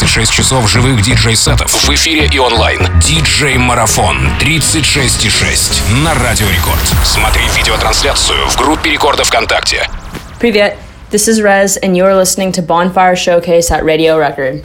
36 часов живых диджей-сетов в эфире и онлайн. Диджей-марафон 36,6 на Радио Рекорд. Смотри видеотрансляцию в группе Рекорда ВКонтакте. Привет, this is Rez, and you're listening to Bonfire Showcase at Radio Record.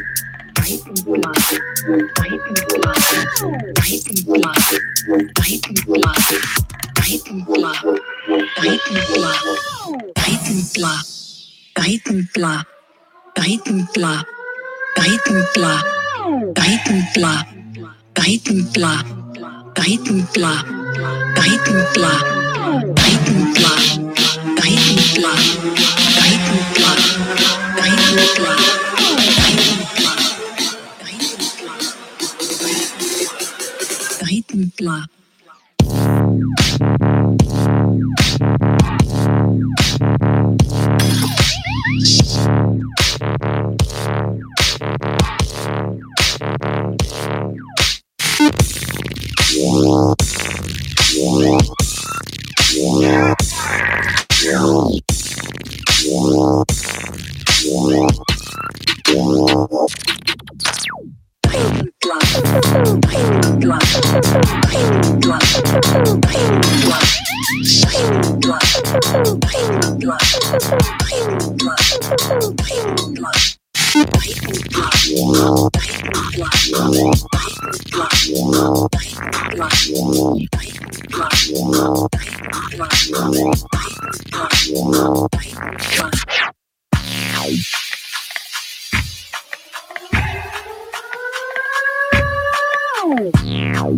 Blah. Kukla. Bye. Yeah.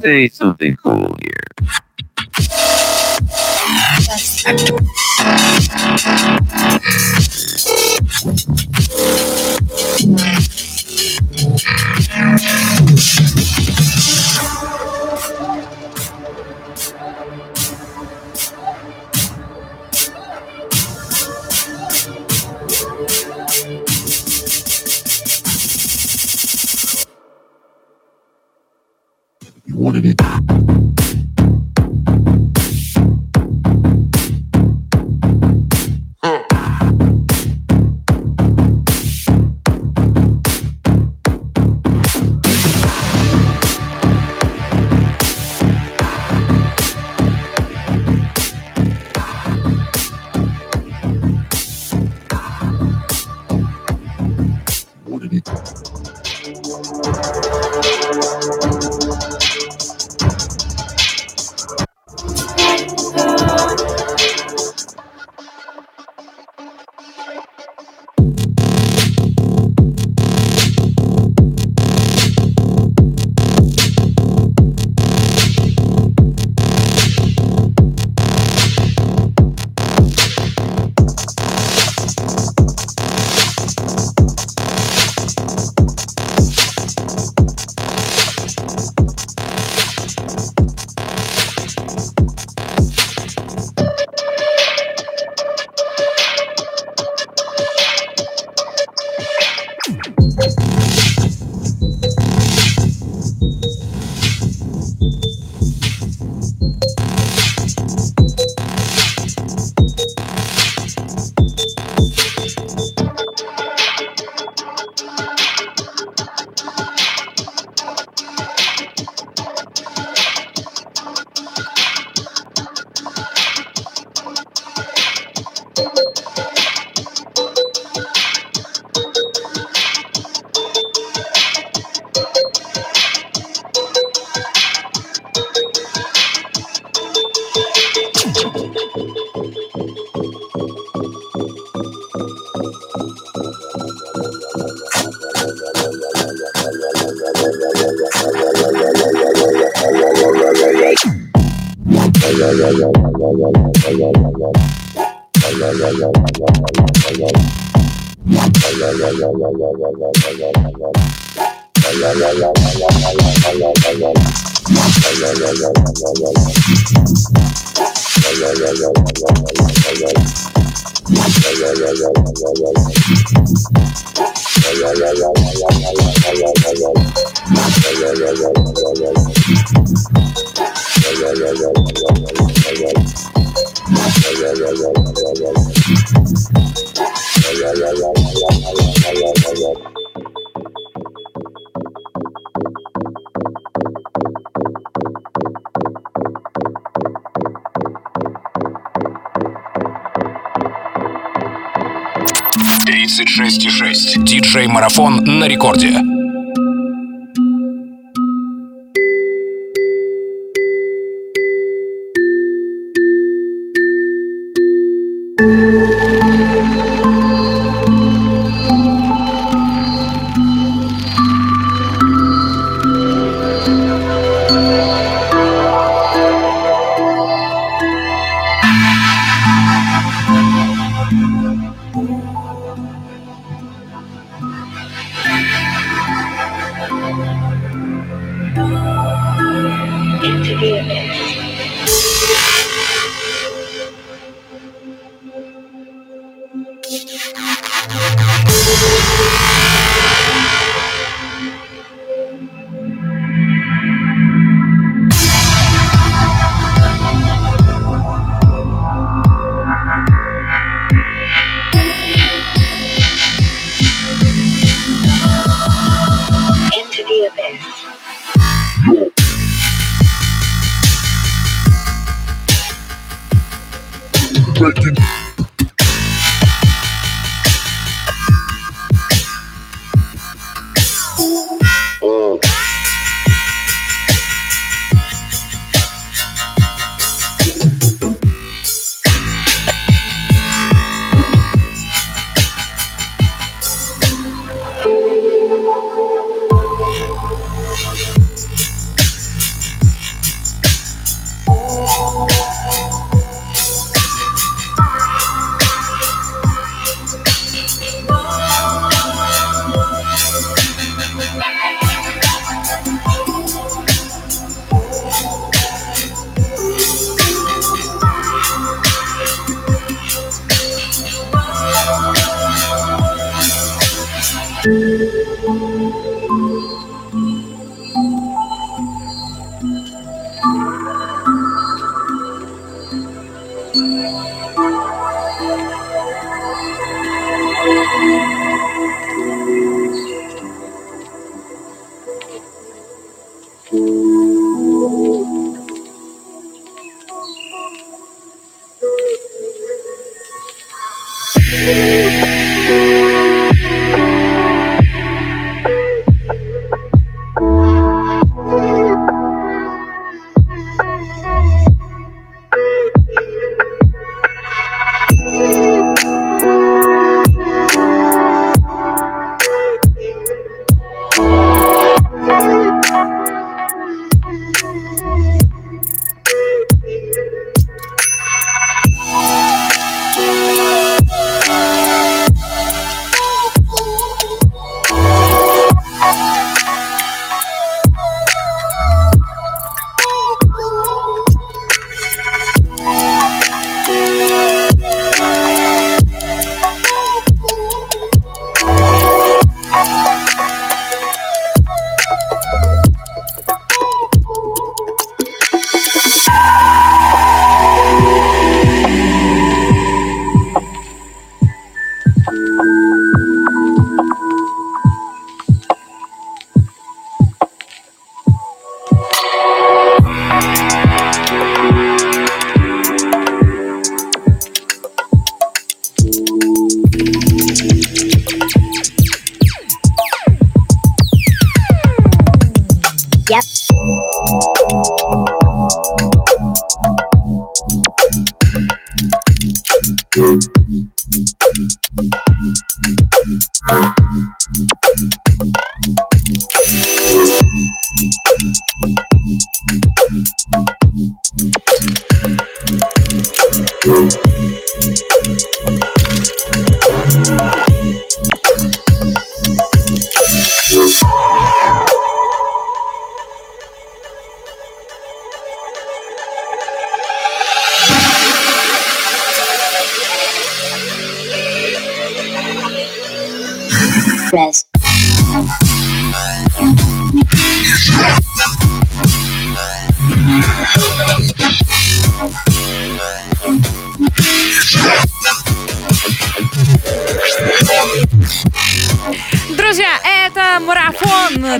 Say something cool here. You wanted it. yeah, yeah, yeah. 36,6. Диджей-марафон на рекорде.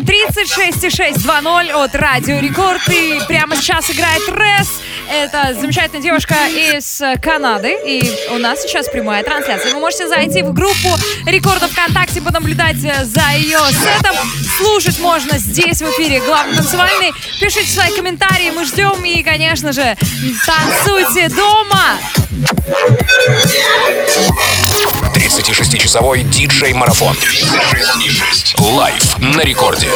36,620 от Радио Рекорд. И прямо сейчас играет Рес. Это замечательная девушка из Канады. И у нас сейчас прямая трансляция. Вы можете зайти в группу Рекорда ВКонтакте, понаблюдать за ее сетом. Слушать можно здесь в эфире. Главный танцевальный. Пишите свои комментарии, мы ждем. И, конечно же, танцуйте дома. 36-часовой диджей-марафон. Лайв на рекорде.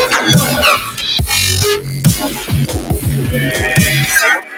Возможно,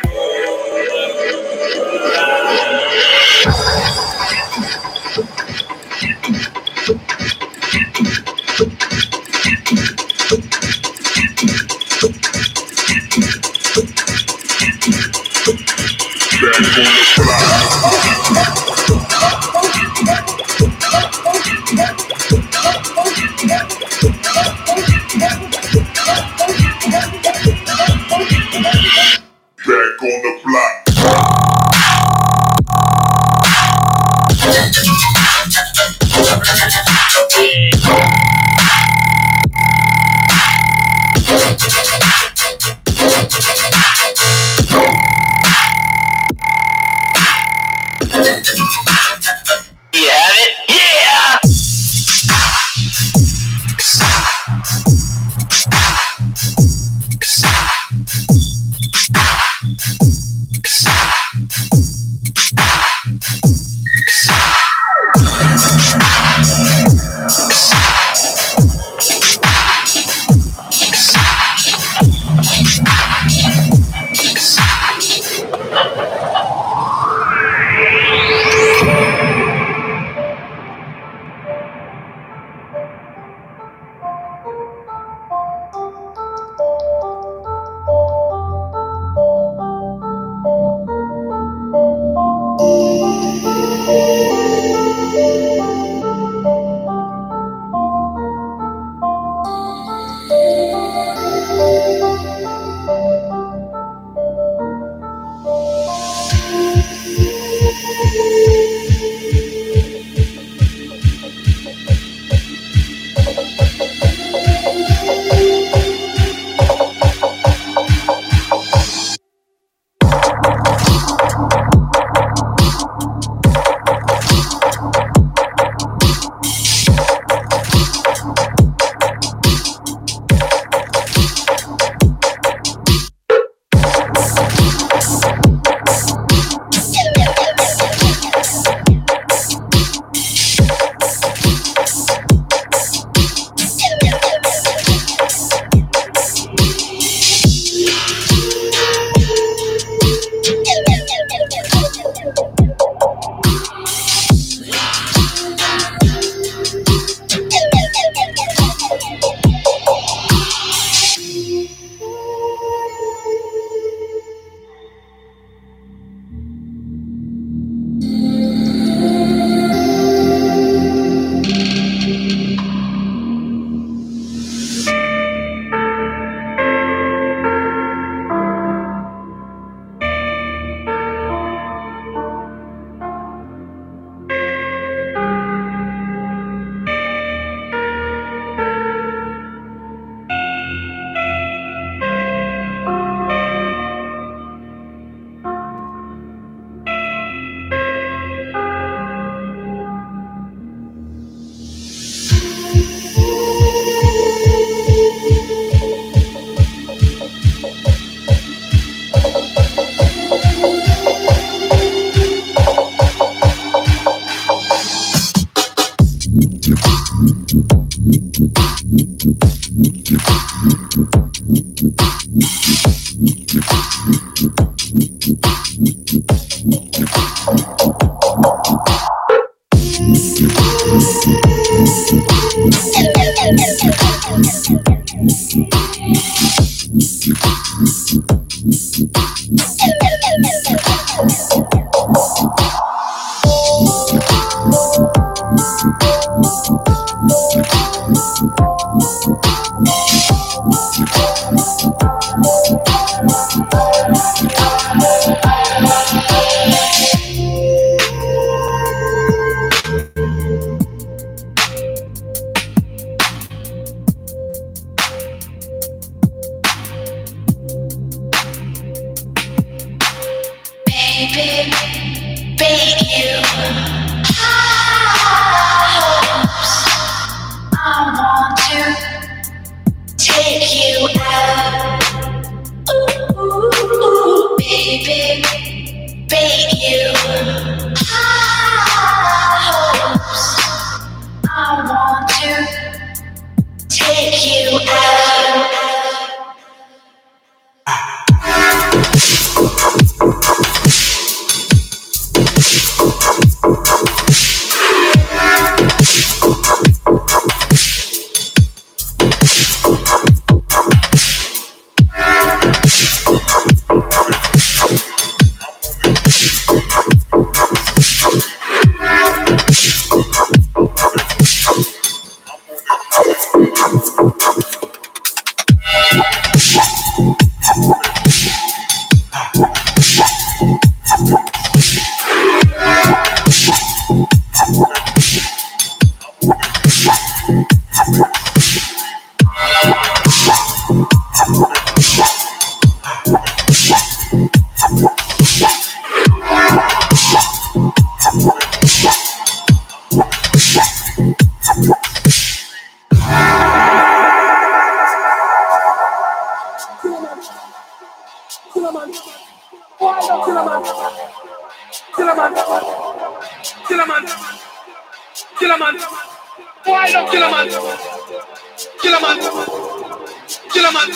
Killer man.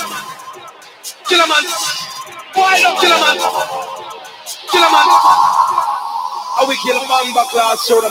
Killer man. Killer man. Killer man. I will kill a man back last show.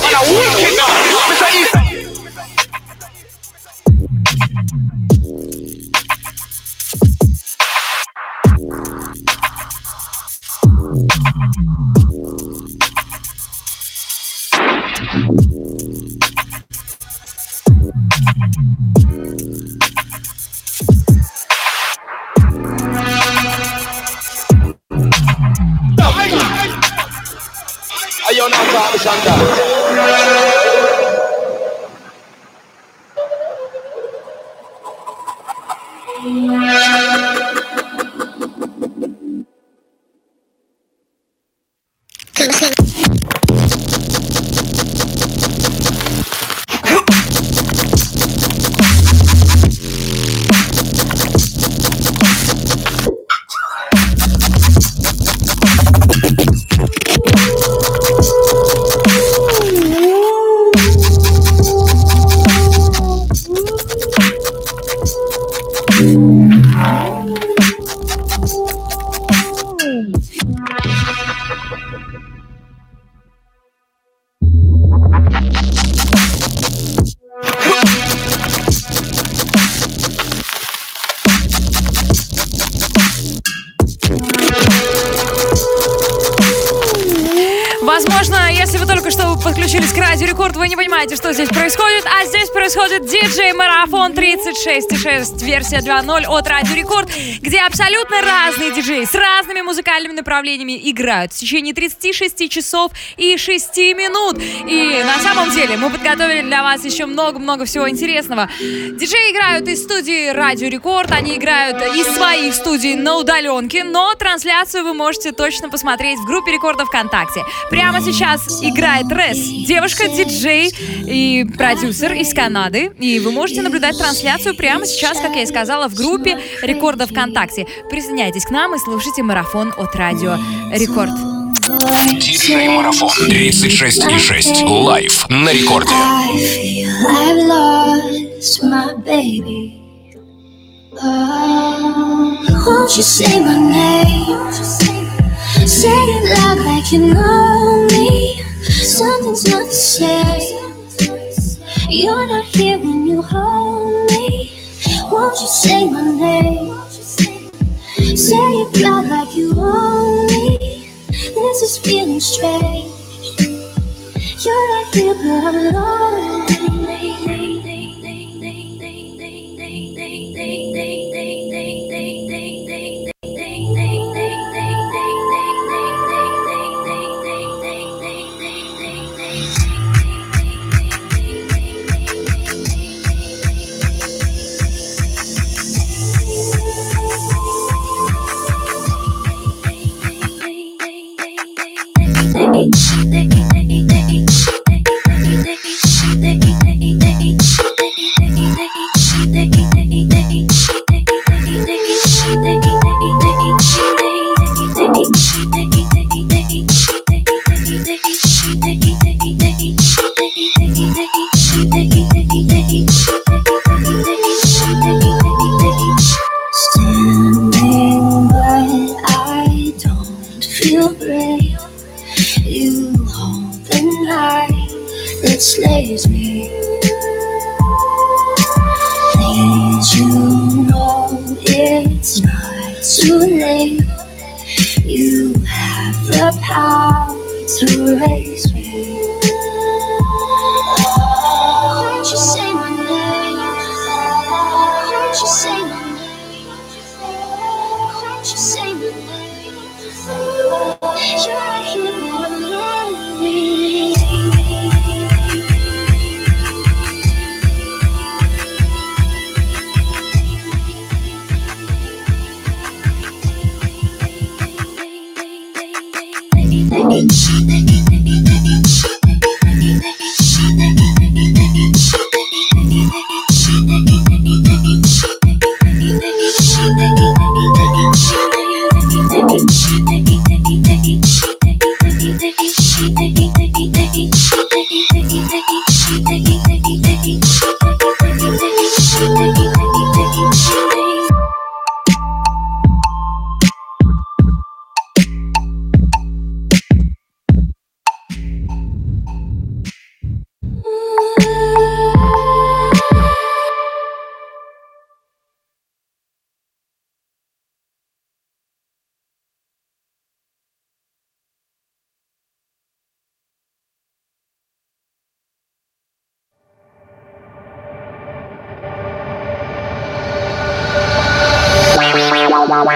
Para uno. Подключились к Радио Рекорд, вы не понимаете, что здесь происходит, а здесь происходит диджей Марафон 36.6 версия 2.0 от Радио Рекорд, где абсолютно разные диджеи с разными музыкальными направлениями играют в течение 36 часов и 6 минут. И на самом деле мы подготовили для вас еще много-много всего интересного. Диджеи играют из студии Радио Рекорд, они играют из своих студий на удаленке, но трансляцию вы можете точно посмотреть в группе Рекорда ВКонтакте. Прямо сейчас играет Девушка-диджей и продюсер из Канады. И вы можете наблюдать трансляцию прямо сейчас, как я и сказала, в группе Рекорда ВКонтакте. Присоединяйтесь к нам и слушайте марафон от Радио Рекорд. Диджей Марафон 36,6. Лайв на рекорде. Won't you say my name? Say it loud like you know me. Something's not the same. You're not here when you hold me. Won't you say my name? Say it loud like you own me. This is feeling strange. You're not here, but I'm lonely. how to raise me.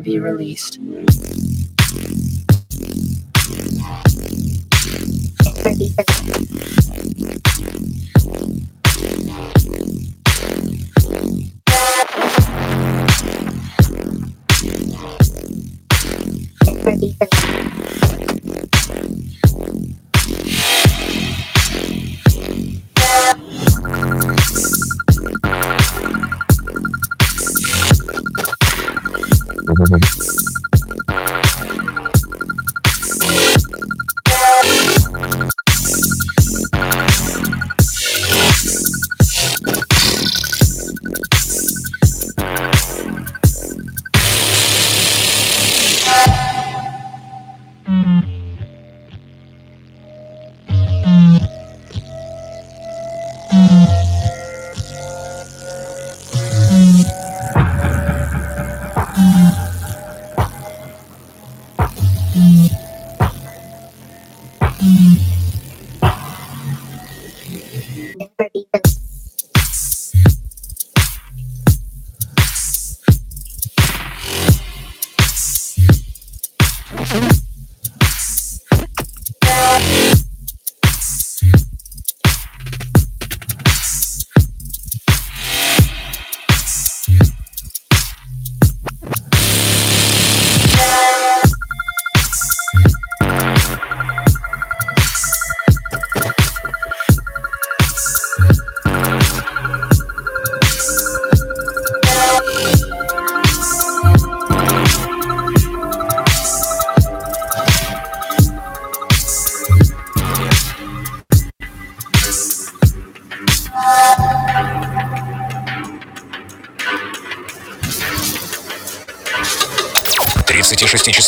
be released.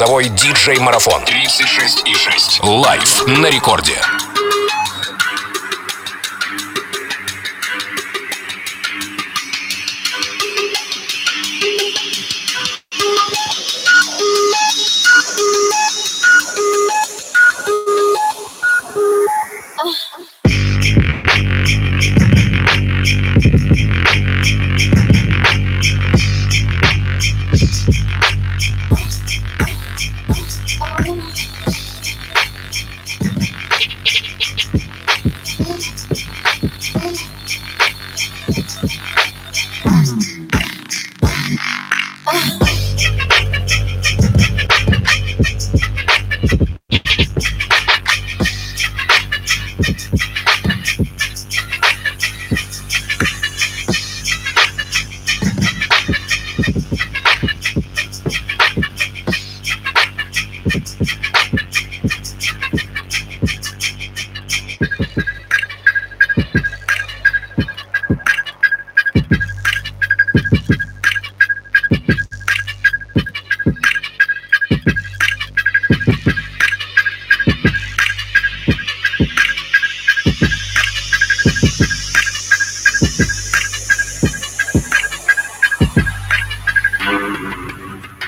часовой диджей-марафон. 36,6. Лайв на рекорде.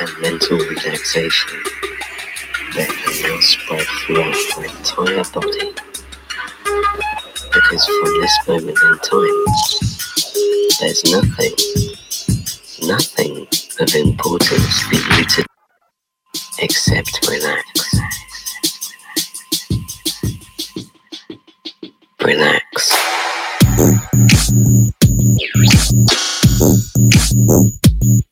and mental relaxation that can now spread throughout your entire body. Because from this moment in time, there's nothing, nothing of importance for you to except relax. Relax. Boom.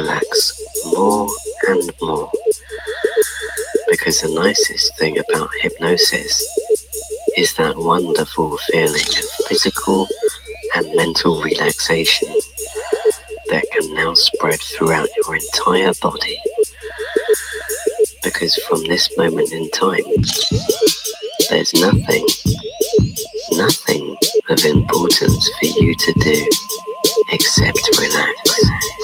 Relax more and more. Because the nicest thing about hypnosis is that wonderful feeling of physical and mental relaxation that can now spread throughout your entire body. Because from this moment in time, there's nothing, nothing of importance for you to do except relax.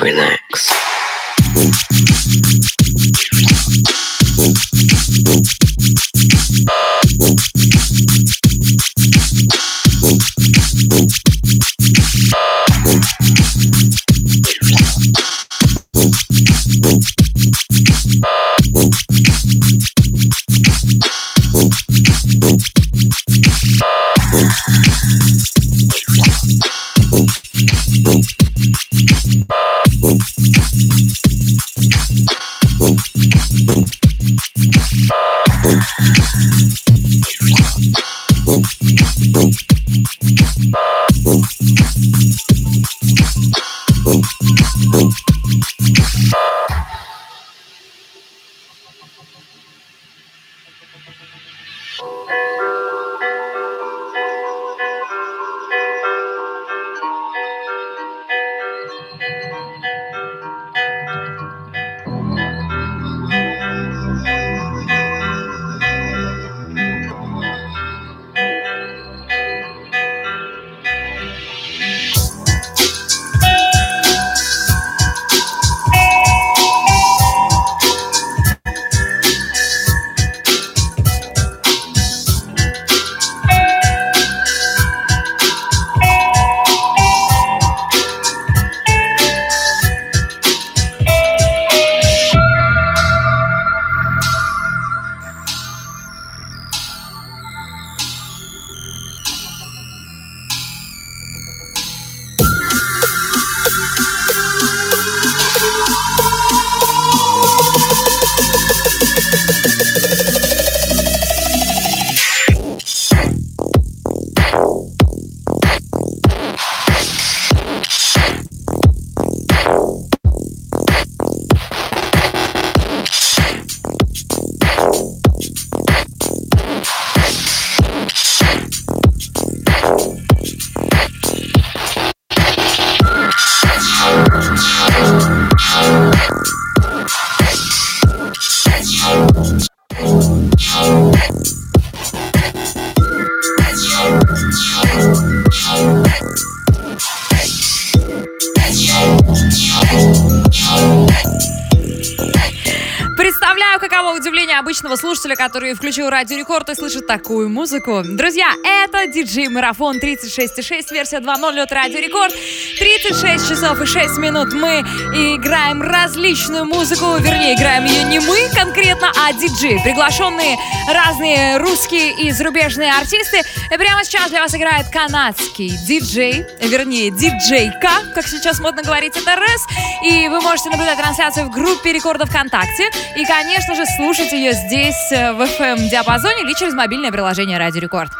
Relax. Который включил радио рекорд и слышит такую музыку. Друзья, это диджей Марафон 36.6, версия 2.0 от радио рекорд. 36 часов и 6 минут мы играем различную музыку, вернее, играем ее не мы конкретно, а диджей. Приглашенные разные русские и зарубежные артисты. И прямо сейчас для вас играет канадский диджей, вернее, диджейка, как сейчас модно говорить, это РС. И вы можете наблюдать трансляцию в группе рекордов ВКонтакте. И, конечно же, слушать ее здесь э, в FM-диапазоне или через мобильное приложение Радио Рекорд.